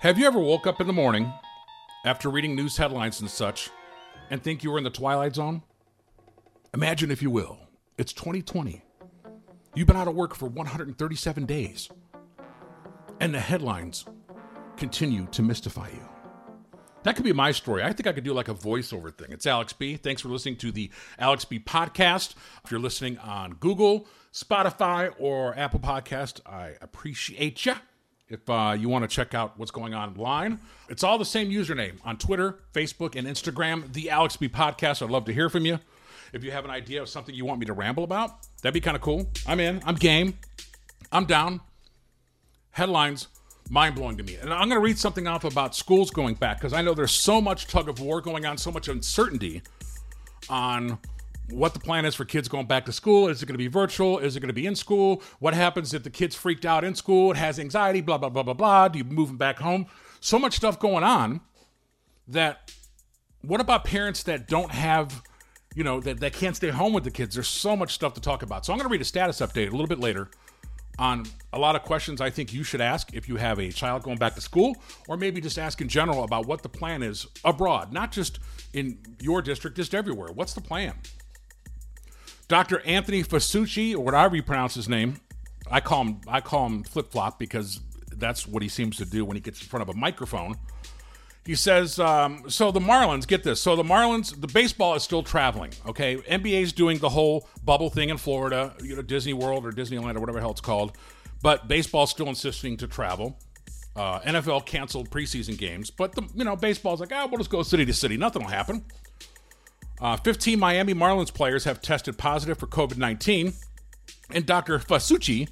Have you ever woke up in the morning after reading news headlines and such and think you were in the twilight zone? Imagine, if you will, it's 2020. You've been out of work for 137 days, and the headlines continue to mystify you. That could be my story. I think I could do like a voiceover thing. It's Alex B. Thanks for listening to the Alex B podcast. If you're listening on Google, Spotify, or Apple Podcast, I appreciate you. If uh, you want to check out what's going on online, it's all the same username on Twitter, Facebook, and Instagram, the Alex B Podcast. I'd love to hear from you. If you have an idea of something you want me to ramble about, that'd be kind of cool. I'm in. I'm game. I'm down. Headlines, mind blowing to me. And I'm going to read something off about schools going back because I know there's so much tug of war going on, so much uncertainty on what the plan is for kids going back to school. Is it going to be virtual? Is it going to be in school? What happens if the kid's freaked out in school? It has anxiety, blah, blah, blah, blah, blah. Do you move them back home? So much stuff going on that what about parents that don't have, you know, that, that can't stay home with the kids? There's so much stuff to talk about. So I'm going to read a status update a little bit later on a lot of questions I think you should ask if you have a child going back to school, or maybe just ask in general about what the plan is abroad, not just in your district, just everywhere. What's the plan? Dr. Anthony Fauci, or whatever you pronounce his name, I call him I call him flip flop because that's what he seems to do when he gets in front of a microphone. He says, um, so the Marlins, get this. So the Marlins, the baseball is still traveling. Okay, NBA's doing the whole bubble thing in Florida, you know, Disney World or Disneyland or whatever hell it's called. But baseball's still insisting to travel. Uh, NFL canceled preseason games, but the you know baseball's like, ah, we'll just go city to city. Nothing will happen. Uh, 15 Miami Marlins players have tested positive for COVID 19, and Dr. Fauci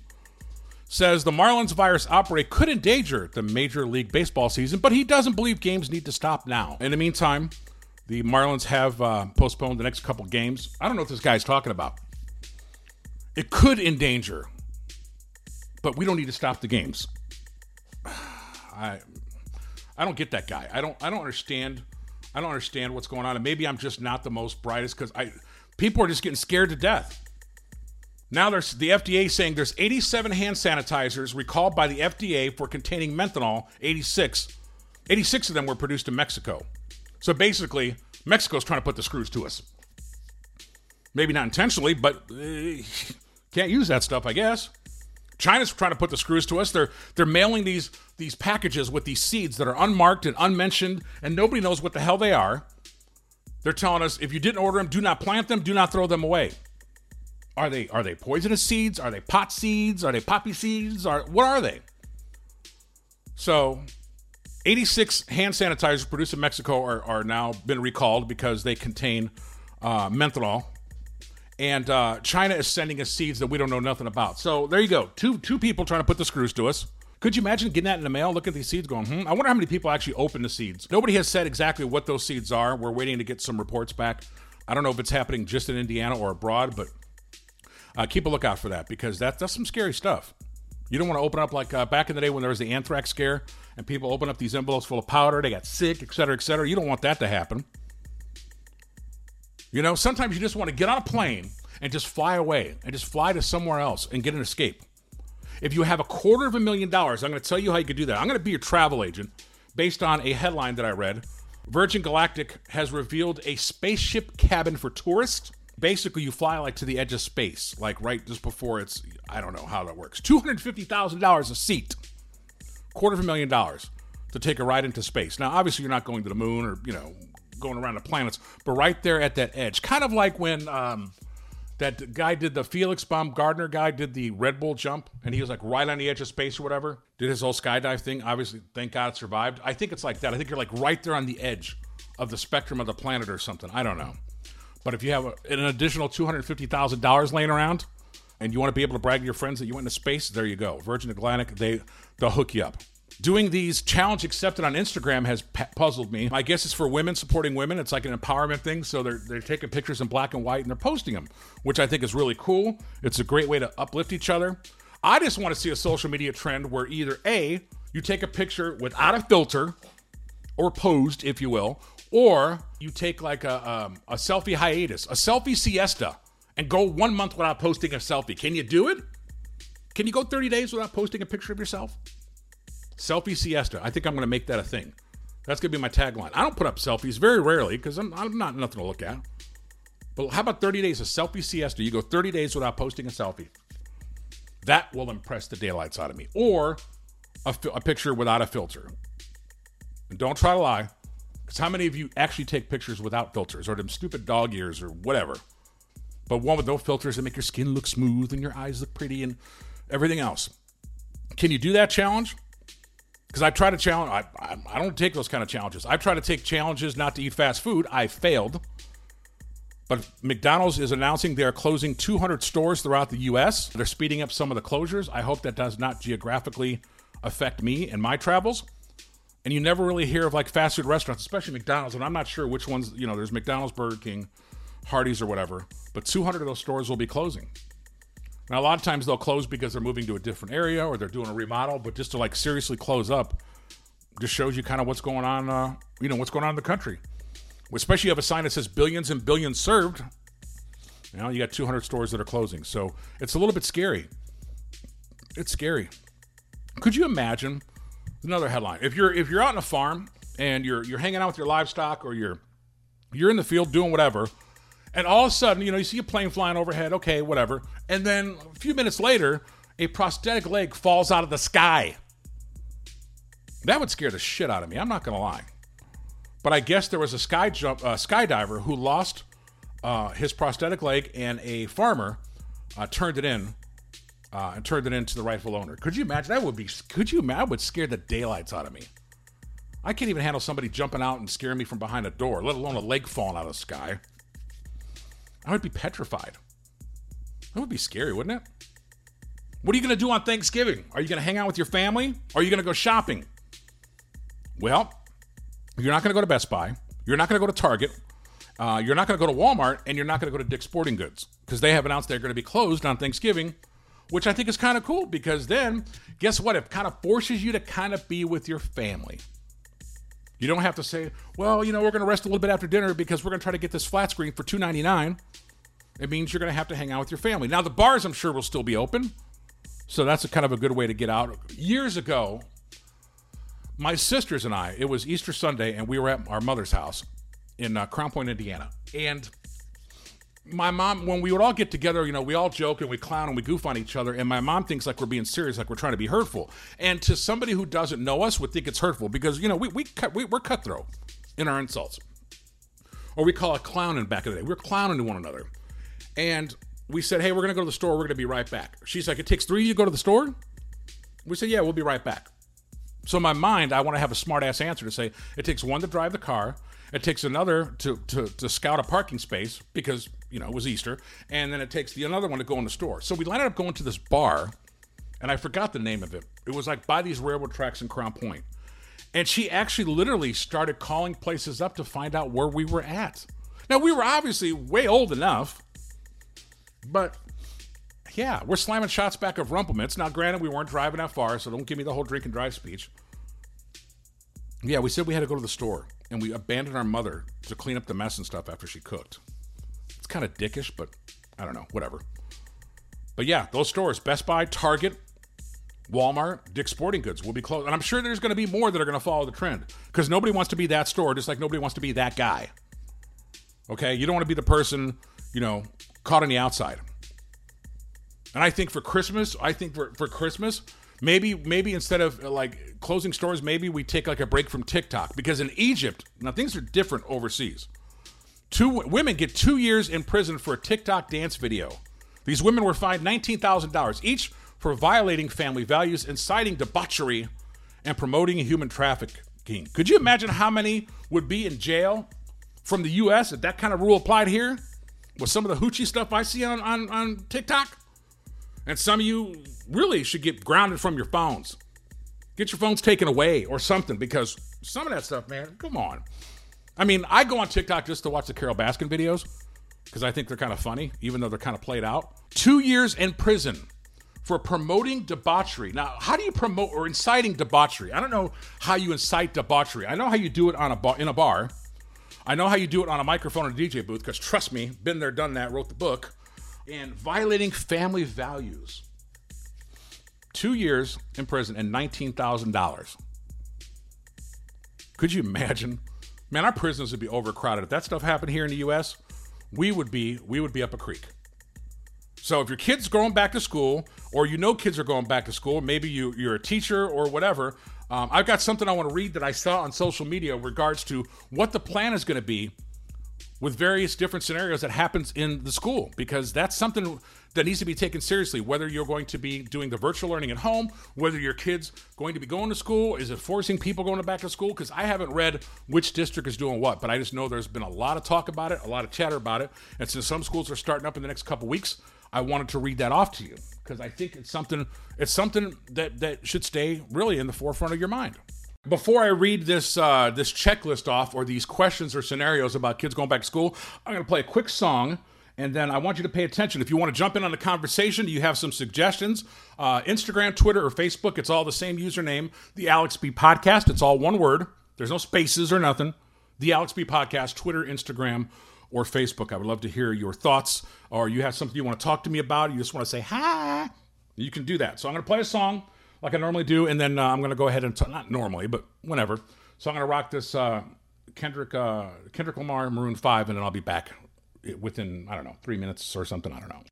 says the Marlins virus outbreak could endanger the Major League Baseball season, but he doesn't believe games need to stop now. In the meantime, the Marlins have uh, postponed the next couple games. I don't know what this guy's talking about. It could endanger, but we don't need to stop the games. I I don't get that guy. I don't I don't understand I don't understand what's going on. And maybe I'm just not the most brightest because I people are just getting scared to death. Now there's the FDA saying there's 87 hand sanitizers recalled by the FDA for containing menthol. 86, 86 of them were produced in Mexico. So basically, Mexico's trying to put the screws to us. Maybe not intentionally, but uh, can't use that stuff, I guess. China's trying to put the screws to us. They're they're mailing these these packages with these seeds that are unmarked and unmentioned, and nobody knows what the hell they are. They're telling us if you didn't order them, do not plant them, do not throw them away. Are they are they poisonous seeds? Are they pot seeds? Are they poppy seeds? Are what are they? So, 86 hand sanitizers produced in Mexico are, are now been recalled because they contain uh, menthol, and uh, China is sending us seeds that we don't know nothing about. So there you go, two two people trying to put the screws to us. Could you imagine getting that in the mail? Look at these seeds, going, hmm. I wonder how many people actually open the seeds. Nobody has said exactly what those seeds are. We're waiting to get some reports back. I don't know if it's happening just in Indiana or abroad, but uh, keep a lookout for that because that, that's some scary stuff. You don't want to open up like uh, back in the day when there was the anthrax scare and people open up these envelopes full of powder, they got sick, et cetera, et cetera. You don't want that to happen. You know, sometimes you just want to get on a plane and just fly away and just fly to somewhere else and get an escape. If you have a quarter of a million dollars, I'm going to tell you how you could do that. I'm going to be your travel agent based on a headline that I read. Virgin Galactic has revealed a spaceship cabin for tourists basically you fly like to the edge of space, like right just before it's I don't know how that works. Two hundred fifty thousand dollars a seat, quarter of a million dollars to take a ride into space. Now, obviously, you're not going to the moon or you know going around the planets, but right there at that edge, kind of like when um, that guy did the Felix Baumgartner guy did the Red Bull jump, and he was like right on the edge of space or whatever. Did his whole skydive thing. Obviously, thank God it survived. I think it's like that. I think you're like right there on the edge of the spectrum of the planet or something. I don't know. But if you have a, an additional two hundred fifty thousand dollars laying around, and you want to be able to brag to your friends that you went into space, there you go. Virgin Atlantic, they they'll hook you up. Doing these challenge accepted on Instagram has p- puzzled me. I guess it's for women supporting women. It's like an empowerment thing. So they're they're taking pictures in black and white and they're posting them, which I think is really cool. It's a great way to uplift each other. I just want to see a social media trend where either a you take a picture without a filter or posed, if you will, or you take like a, um, a selfie hiatus, a selfie siesta, and go one month without posting a selfie. Can you do it? Can you go 30 days without posting a picture of yourself? Selfie siesta. I think I'm going to make that a thing. That's going to be my tagline. I don't put up selfies very rarely because I'm, I'm not nothing to look at. But how about 30 days of selfie siesta? You go 30 days without posting a selfie. That will impress the daylights out of me. Or a, a picture without a filter. And don't try to lie. Because how many of you actually take pictures without filters or them stupid dog ears or whatever? But one with no filters that make your skin look smooth and your eyes look pretty and everything else. Can you do that challenge? Because I try to challenge, I, I, I don't take those kind of challenges. I try to take challenges not to eat fast food. I failed. But McDonald's is announcing they are closing 200 stores throughout the U.S. They're speeding up some of the closures. I hope that does not geographically affect me and my travels. And you never really hear of like fast food restaurants, especially McDonald's. And I'm not sure which ones, you know, there's McDonald's, Burger King, Hardee's, or whatever. But 200 of those stores will be closing. Now, a lot of times they'll close because they're moving to a different area or they're doing a remodel, but just to like seriously close up just shows you kind of what's going on, uh, you know, what's going on in the country. Especially you have a sign that says billions and billions served. Now you got 200 stores that are closing. So it's a little bit scary. It's scary. Could you imagine another headline? If you're if you're out on a farm and you're you're hanging out with your livestock or you're you're in the field doing whatever, and all of a sudden, you know, you see a plane flying overhead, okay, whatever. And then a few minutes later, a prosthetic leg falls out of the sky. That would scare the shit out of me. I'm not going to lie. But I guess there was a sky jump, uh, skydiver who lost uh, his prosthetic leg, and a farmer uh, turned it in uh, and turned it into the rightful owner. Could you imagine? That would be. Could you imagine? That would scare the daylights out of me. I can't even handle somebody jumping out and scaring me from behind a door, let alone a leg falling out of the sky. I would be petrified. That would be scary, wouldn't it? What are you going to do on Thanksgiving? Are you going to hang out with your family? Are you going to go shopping? Well, you're not going to go to Best Buy. You're not going to go to Target. Uh, you're not going to go to Walmart, and you're not going to go to Dick's Sporting Goods because they have announced they're going to be closed on Thanksgiving, which I think is kind of cool because then, guess what? It kind of forces you to kind of be with your family. You don't have to say, well, you know, we're going to rest a little bit after dinner because we're going to try to get this flat screen for two ninety nine. It means you're going to have to hang out with your family. Now, the bars, I'm sure, will still be open. So that's a kind of a good way to get out. Years ago, my sisters and I, it was Easter Sunday, and we were at our mother's house in uh, Crown Point, Indiana. And my mom, when we would all get together, you know, we all joke and we clown and we goof on each other. And my mom thinks like we're being serious, like we're trying to be hurtful. And to somebody who doesn't know us, would think it's hurtful because you know we we, cut, we we're cutthroat in our insults, or we call it clowning back in the day. We we're clowning to one another, and we said, "Hey, we're gonna go to the store. We're gonna be right back." She's like, "It takes three to go to the store." We said, "Yeah, we'll be right back." So in my mind, I want to have a smart ass answer to say it takes one to drive the car, it takes another to, to, to scout a parking space because you know it was Easter, and then it takes the another one to go in the store. So we ended up going to this bar, and I forgot the name of it. It was like by these railroad tracks in Crown Point, and she actually literally started calling places up to find out where we were at. Now we were obviously way old enough, but yeah, we're slamming shots back of Rumplemans. Now, granted, we weren't driving that far, so don't give me the whole drink and drive speech. Yeah, we said we had to go to the store, and we abandoned our mother to clean up the mess and stuff after she cooked. Kind of dickish, but I don't know, whatever. But yeah, those stores Best Buy, Target, Walmart, Dick's Sporting Goods will be closed. And I'm sure there's going to be more that are going to follow the trend because nobody wants to be that store, just like nobody wants to be that guy. Okay? You don't want to be the person, you know, caught on the outside. And I think for Christmas, I think for, for Christmas, maybe maybe instead of like closing stores, maybe we take like a break from TikTok because in Egypt, now things are different overseas. Two women get two years in prison for a TikTok dance video. These women were fined nineteen thousand dollars each for violating family values, inciting debauchery, and promoting human trafficking. Could you imagine how many would be in jail from the U.S. if that kind of rule applied here? With some of the hoochie stuff I see on, on, on TikTok? And some of you really should get grounded from your phones. Get your phones taken away or something because some of that stuff, man, come on. I mean, I go on TikTok just to watch the Carole Baskin videos because I think they're kind of funny, even though they're kind of played out. Two years in prison for promoting debauchery. Now, how do you promote or inciting debauchery? I don't know how you incite debauchery. I know how you do it on a bar, in a bar. I know how you do it on a microphone or a DJ booth because trust me, been there, done that, wrote the book and violating family values. two years in prison and $19,000. Could you imagine? Man, our prisons would be overcrowded. If that stuff happened here in the U.S., we would be we would be up a creek. So if your kid's going back to school, or you know kids are going back to school, maybe you you're a teacher or whatever. Um, I've got something I want to read that I saw on social media in regards to what the plan is going to be with various different scenarios that happens in the school because that's something that needs to be taken seriously whether you're going to be doing the virtual learning at home whether your kids going to be going to school is it forcing people going back to school? Because i haven't read which district is doing what but i just know there's been a lot of talk about it a lot of chatter about it. And since some schools are starting up in the next couple weeks i wanted to read that off to you because i think it's something it's something that that should stay really in the forefront of your mind. Before I read this uh, this checklist off or these questions or scenarios about kids going back to school, I'm going to play a quick song, and then I want you to pay attention. If you want to jump in on the conversation, you have some suggestions. Uh, Instagram, Twitter, or Facebook, it's all the same username. The Alex B Podcast. It's all one word. There's no spaces or nothing. The Alex B Podcast, Twitter, Instagram, or Facebook. I would love to hear your thoughts, or you have something you want to talk to me about. You just want to say hi. You can do that. So I'm going to play a song like I normally do, and then uh, I'm going to go ahead and t- not normally, but whenever. So I'm going to rock this uh, Kendrick uh, Kendrick Lamar Maroon Five, and then I'll be back within I don't know three minutes or something. I don't know.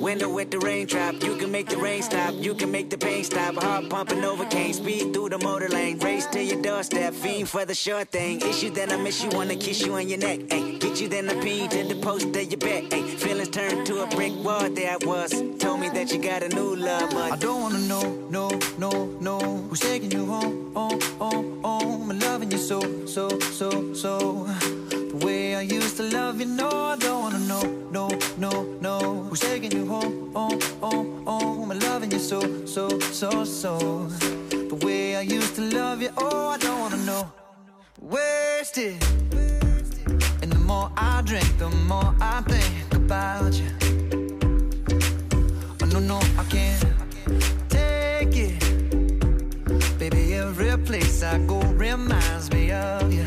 Window with the raindrop, you can make the rain stop, you can make the pain stop. Heart pumping over cane, speed through the motor lane, race to your doorstep, fiend for the short thing. Issue then I miss you, wanna kiss you on your neck. Ay. Get you then I pin to the post of your bed. Ay. Feelings turned to a brick wall, there I was. Told me that you got a new love, but I don't wanna know, no, no, no, who's taking you home, oh, oh, oh. I'm loving you so, so, so, so. The way I used to love you, no, I don't wanna know, no, no, no, who's taking you home, oh, oh, oh. I'm loving you so, so, so, so. The way I used to love you, oh, I don't wanna know. Wasted. And the more I drink, the more I think about you. Oh, no, no, I can't take it. Baby, every place I go reminds me of you.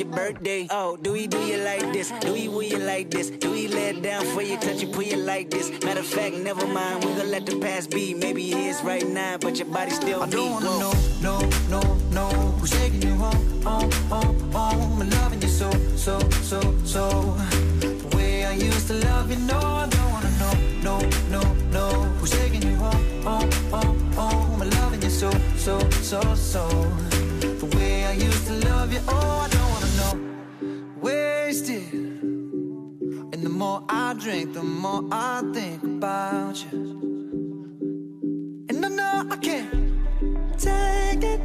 Your birthday. Oh, do we do you like this? Do we will you like this? Do we lay it down for you, touch you, pull you like this? Matter of fact, never mind. We gonna let the past be. Maybe it is right now, but your body still I me. don't wanna Whoa. know, no, no, no. Who's taking you home? Oh, oh, oh. I'm loving you so, so, so, so. The way I used to love you, no, I don't wanna know, no, no, no. Who's taking you home? Oh, oh, oh. I'm loving you so, so, so, so. The way I used to love you, oh, I don't wanna. Wasted. And the more I drink, the more I think about you. And I know I can't take it.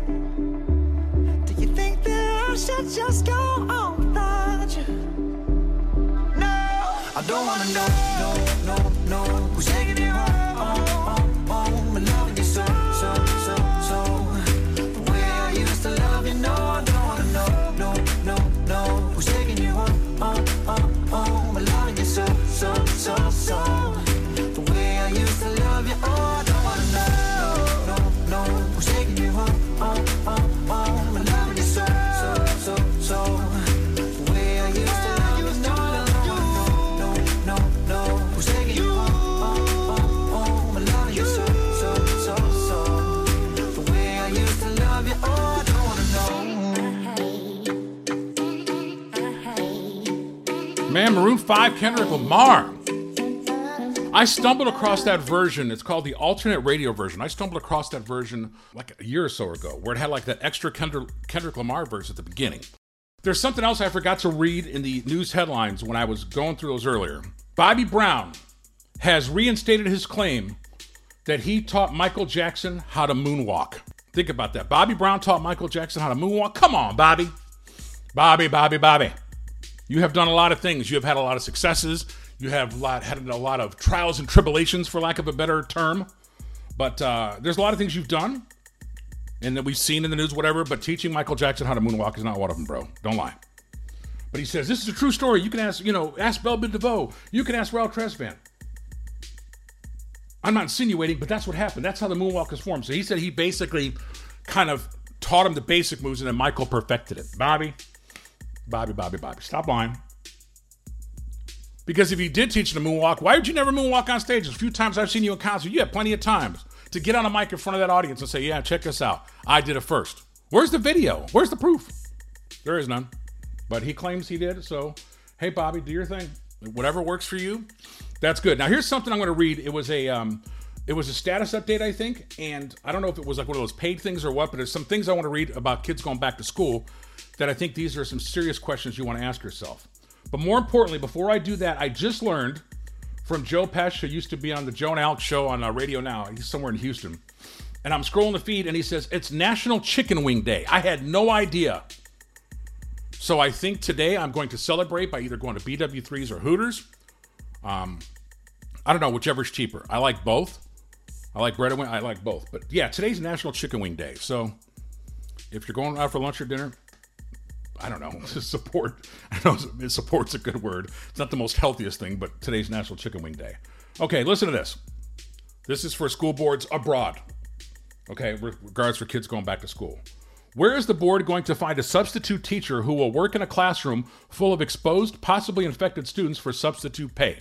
Do you think that I should just go on without you? No, I don't wanna know, no, Kendrick Lamar. I stumbled across that version. It's called the alternate radio version. I stumbled across that version like a year or so ago, where it had like that extra Kendrick, Kendrick Lamar verse at the beginning. There's something else I forgot to read in the news headlines when I was going through those earlier. Bobby Brown has reinstated his claim that he taught Michael Jackson how to moonwalk. Think about that. Bobby Brown taught Michael Jackson how to moonwalk. Come on, Bobby. Bobby, Bobby, Bobby. You have done a lot of things. You have had a lot of successes. You have lot, had a lot of trials and tribulations, for lack of a better term. But uh, there's a lot of things you've done and that we've seen in the news, whatever. But teaching Michael Jackson how to moonwalk is not one of them, bro. Don't lie. But he says this is a true story. You can ask, you know, ask Bell Biv DeVoe. You can ask Ralph Tresvant. I'm not insinuating, but that's what happened. That's how the moonwalk is formed. So he said he basically kind of taught him the basic moves, and then Michael perfected it. Bobby, Bobby, Bobby, Bobby, stop lying. Because if you did teach to moonwalk, why would you never moonwalk on stage? A few times I've seen you in concert, you had plenty of times to get on a mic in front of that audience and say, "Yeah, check this out. I did it first. Where's the video? Where's the proof? There is none. But he claims he did. So, hey, Bobby, do your thing. Whatever works for you, that's good. Now, here's something I'm going to read. It was a um, it was a status update, I think, and I don't know if it was like one of those paid things or what, but there's some things I want to read about kids going back to school that I think these are some serious questions you want to ask yourself. But more importantly, before I do that, I just learned from Joe Pesh, who used to be on the Joe and Alex show on uh, radio now. He's somewhere in Houston. And I'm scrolling the feed and he says, It's National Chicken Wing Day. I had no idea. So I think today I'm going to celebrate by either going to BW3s or Hooters. Um, I don't know, whichever's cheaper. I like both. I like bread and wing. I like both. But yeah, today's National Chicken Wing Day. So if you're going out for lunch or dinner, I don't know, support. I know support's a good word. It's not the most healthiest thing, but today's National Chicken Wing Day. Okay, listen to this. This is for school boards abroad. Okay, regards for kids going back to school. Where is the board going to find a substitute teacher who will work in a classroom full of exposed, possibly infected students for substitute pay?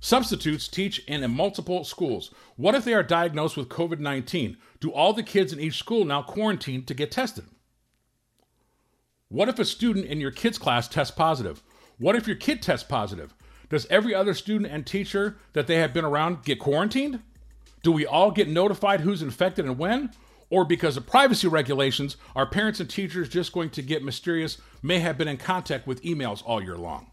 Substitutes teach in multiple schools. What if they are diagnosed with COVID 19? Do all the kids in each school now quarantine to get tested? What if a student in your kid's class tests positive? What if your kid tests positive? Does every other student and teacher that they have been around get quarantined? Do we all get notified who's infected and when? Or because of privacy regulations, are parents and teachers just going to get mysterious, may have been in contact with emails all year long?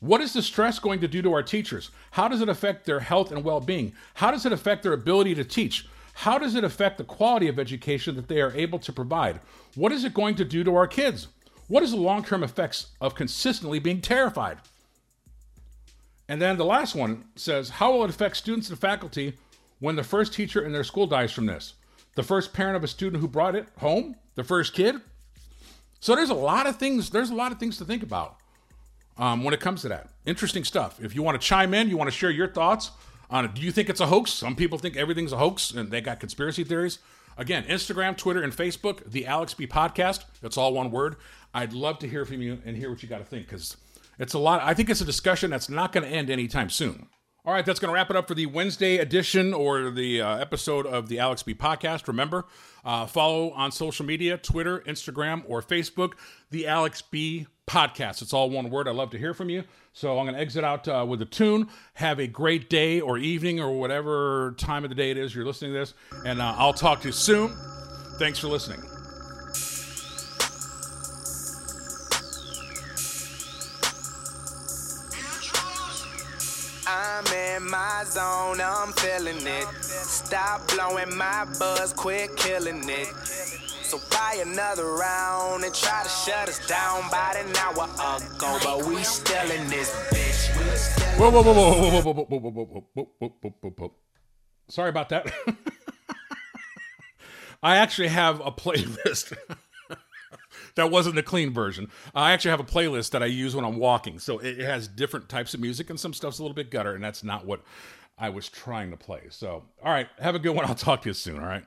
What is the stress going to do to our teachers? How does it affect their health and well being? How does it affect their ability to teach? How does it affect the quality of education that they are able to provide? What is it going to do to our kids? What is the long term effects of consistently being terrified? And then the last one says, How will it affect students and faculty when the first teacher in their school dies from this? The first parent of a student who brought it home? The first kid? So there's a lot of things, there's a lot of things to think about um, when it comes to that. Interesting stuff. If you want to chime in, you want to share your thoughts on it. Do you think it's a hoax? Some people think everything's a hoax and they got conspiracy theories. Again, Instagram, Twitter, and Facebook, the Alex B Podcast. That's all one word. I'd love to hear from you and hear what you got to think because it's a lot. I think it's a discussion that's not going to end anytime soon. All right, that's going to wrap it up for the Wednesday edition or the uh, episode of the Alex B Podcast. Remember, uh, follow on social media Twitter, Instagram, or Facebook, the Alex B Podcast. It's all one word. I love to hear from you. So I'm going to exit out uh, with a tune. Have a great day or evening or whatever time of the day it is you're listening to this. And uh, I'll talk to you soon. Thanks for listening. My zone, I'm feeling it. Stop blowing my buzz, quit killing it. So buy another round and try to shut us down about an hour ago, but we still in this bitch. Whoa, whoa, whoa, whoa, whoa, whoa, whoa, whoa, whoa, whoa, whoa, whoa, whoa, whoa. Sorry about that. I actually have a playlist. That wasn't the clean version. I actually have a playlist that I use when I'm walking. So it has different types of music and some stuff's a little bit gutter, and that's not what I was trying to play. So, all right, have a good one. I'll talk to you soon, all right?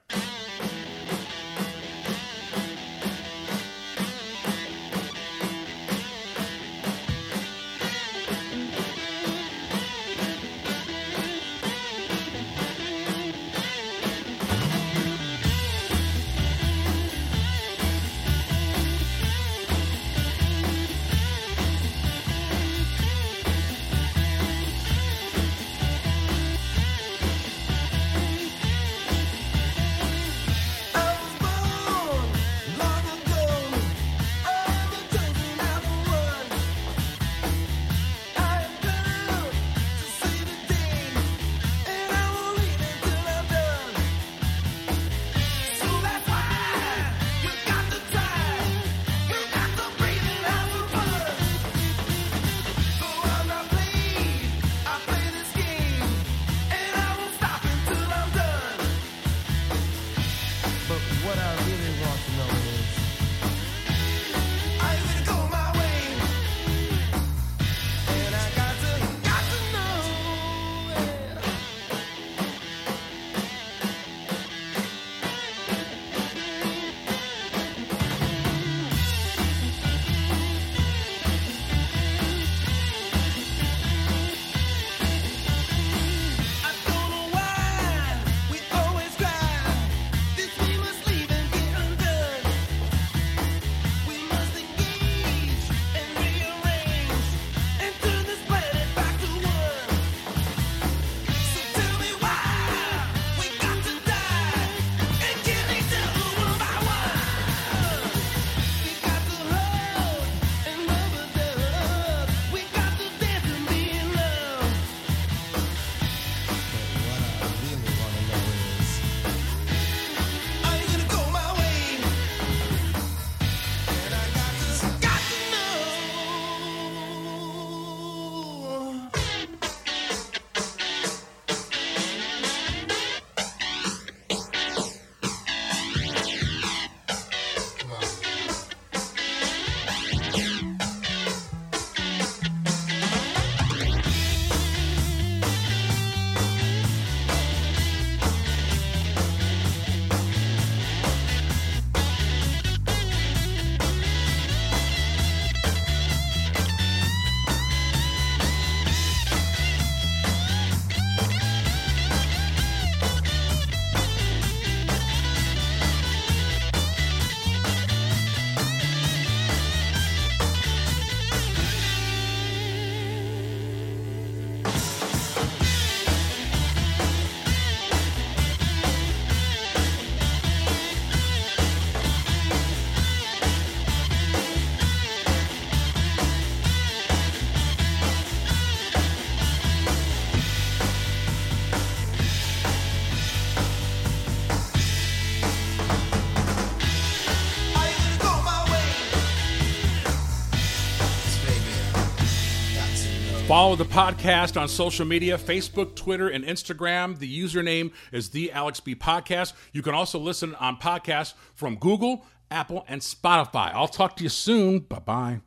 Follow the podcast on social media Facebook, Twitter, and Instagram. The username is the Alex B Podcast. You can also listen on podcasts from Google, Apple, and Spotify. I'll talk to you soon. Bye bye.